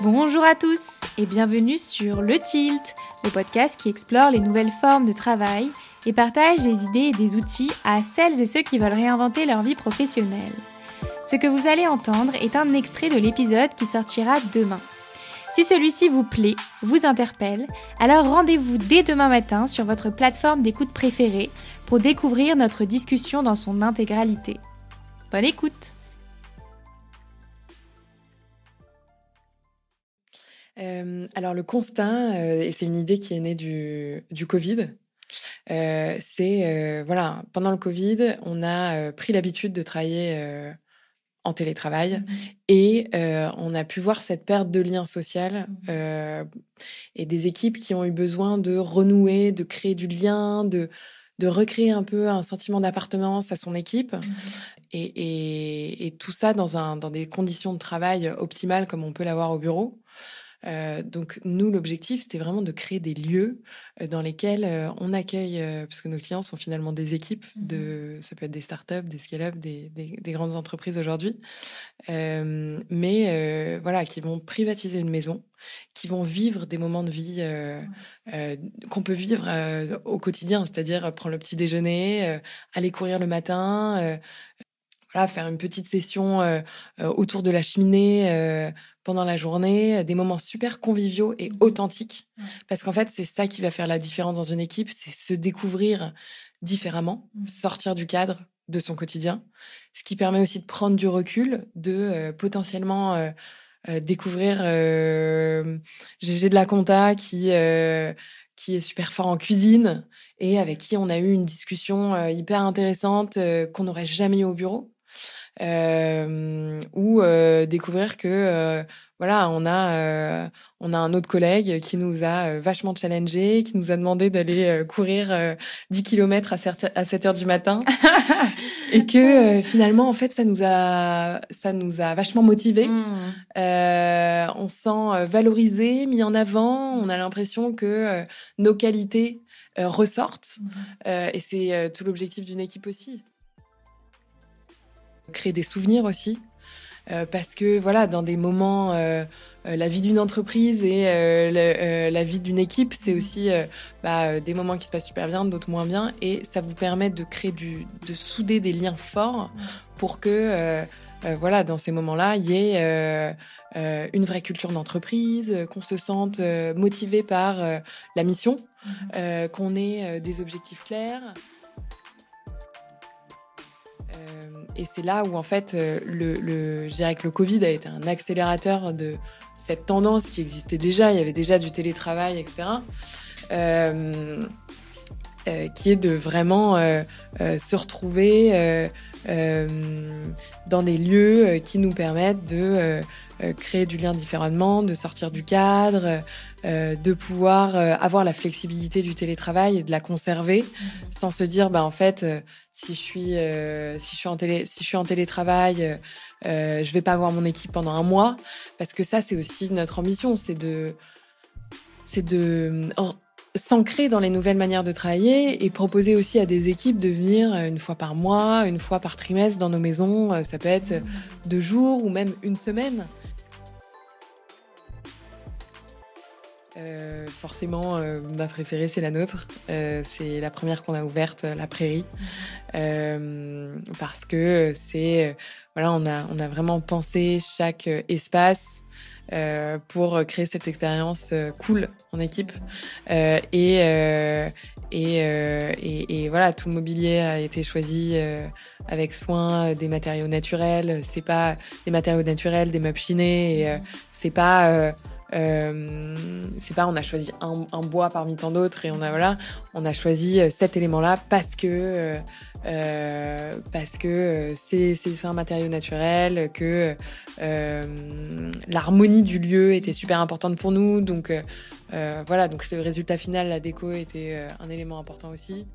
Bonjour à tous et bienvenue sur Le Tilt, le podcast qui explore les nouvelles formes de travail et partage des idées et des outils à celles et ceux qui veulent réinventer leur vie professionnelle. Ce que vous allez entendre est un extrait de l'épisode qui sortira demain. Si celui-ci vous plaît, vous interpelle, alors rendez-vous dès demain matin sur votre plateforme d'écoute préférée pour découvrir notre discussion dans son intégralité. Bonne écoute Euh, alors le constat, euh, et c'est une idée qui est née du, du Covid, euh, c'est voilà, pendant le Covid, on a pris l'habitude de travailler en télétravail mmh et on a pu voir cette perte de lien social mmh. et des équipes qui ont eu besoin de renouer, de créer du lien, de de recréer un peu un sentiment d'appartenance à son équipe. Mmh et, et, et, tout ça dans, un, dans des conditions de travail optimales comme on peut l'avoir au bureau. Euh, donc nous, l'objectif, c'était vraiment de créer des lieux euh, dans lesquels euh, on accueille, parce que nos clients sont finalement des équipes, de, mmh ça peut être des startups, des scale-up, des, des, grandes entreprises aujourd'hui, mais voilà, qui vont privatiser une maison, qui vont vivre des moments de vie qu'on peut vivre au quotidien, c'est-à-dire prendre le petit déjeuner, aller courir le matin voilà, faire une petite session autour de la cheminée pendant la journée, des moments super conviviaux et mmh authentiques. Parce qu'en fait, c'est ça qui va faire la différence dans une équipe, c'est se découvrir différemment, mmh. sortir du cadre de son quotidien, ce qui permet aussi de prendre du recul, de euh, potentiellement découvrir J'ai de la compta qui qui est super fort en cuisine et avec qui on a eu une discussion hyper intéressante qu'on n'aurait jamais eu au bureau. Ou découvrir que voilà, on a, on a un autre collègue qui nous a vachement challengé, qui nous a demandé d'aller courir 10 km à 7, à 7 heures du matin. et que finalement, en fait, ça nous a, ça nous a vachement motivés. Mmh. on se sent valorisé, mis en avant. On a l'impression que nos qualités ressortent. Mmh. et c'est tout l'objectif d'une équipe aussi créer des souvenirs aussi. Euh, parce que voilà, dans des moments, euh, euh, la vie d'une entreprise et la vie d'une équipe, c'est mhm. aussi bah, des moments qui se passent super bien, d'autres moins bien, et ça vous permet de créer du, de souder des liens forts pour que voilà, dans ces moments-là, il y ait une vraie culture d'entreprise, qu'on se sente motivé par la mission, mhm. qu'on ait des objectifs clairs. Et c'est là où, en fait, euh, le, je dirais que le Covid a été un accélérateur de cette tendance qui existait déjà. Il y avait déjà du télétravail, etc. Euh, qui est de vraiment se retrouver dans des lieux qui nous permettent de créer du lien différemment, de sortir du cadre, de pouvoir avoir la flexibilité du télétravail et de la conserver sans se dire, bah, en fait, si je suis, euh, si je suis en télé, si je suis en télétravail, euh, euh, je vais pas voir mon équipe pendant un mois, parce que ça, c'est aussi notre ambition, c'est de, c'est de s'ancrer dans les nouvelles manières de travailler et proposer aussi à des équipes de venir une fois par mois, une fois par trimestre dans nos maisons. Ça peut être deux jours ou même une semaine. Euh, forcément, euh, ma préférée, c'est la nôtre. Euh, c'est la première qu'on a ouverte, la prairie. parce que c'est. voilà, on a, on a vraiment pensé chaque espace pour créer cette expérience cool en équipe. et, et, et, et, voilà, tout le mobilier a été choisi avec soin, des matériaux naturels. C'est pas des matériaux naturels, des meubles chinés. C'est pas euh, c'est pas on a choisi un, bois parmi tant d'autres et on a voilà, on a choisi euh, cet élément-là parce que euh, parce que c'est un matériau naturel, que l'harmonie du lieu était super importante pour nous. Donc voilà, donc le résultat final, la déco était un élément important aussi.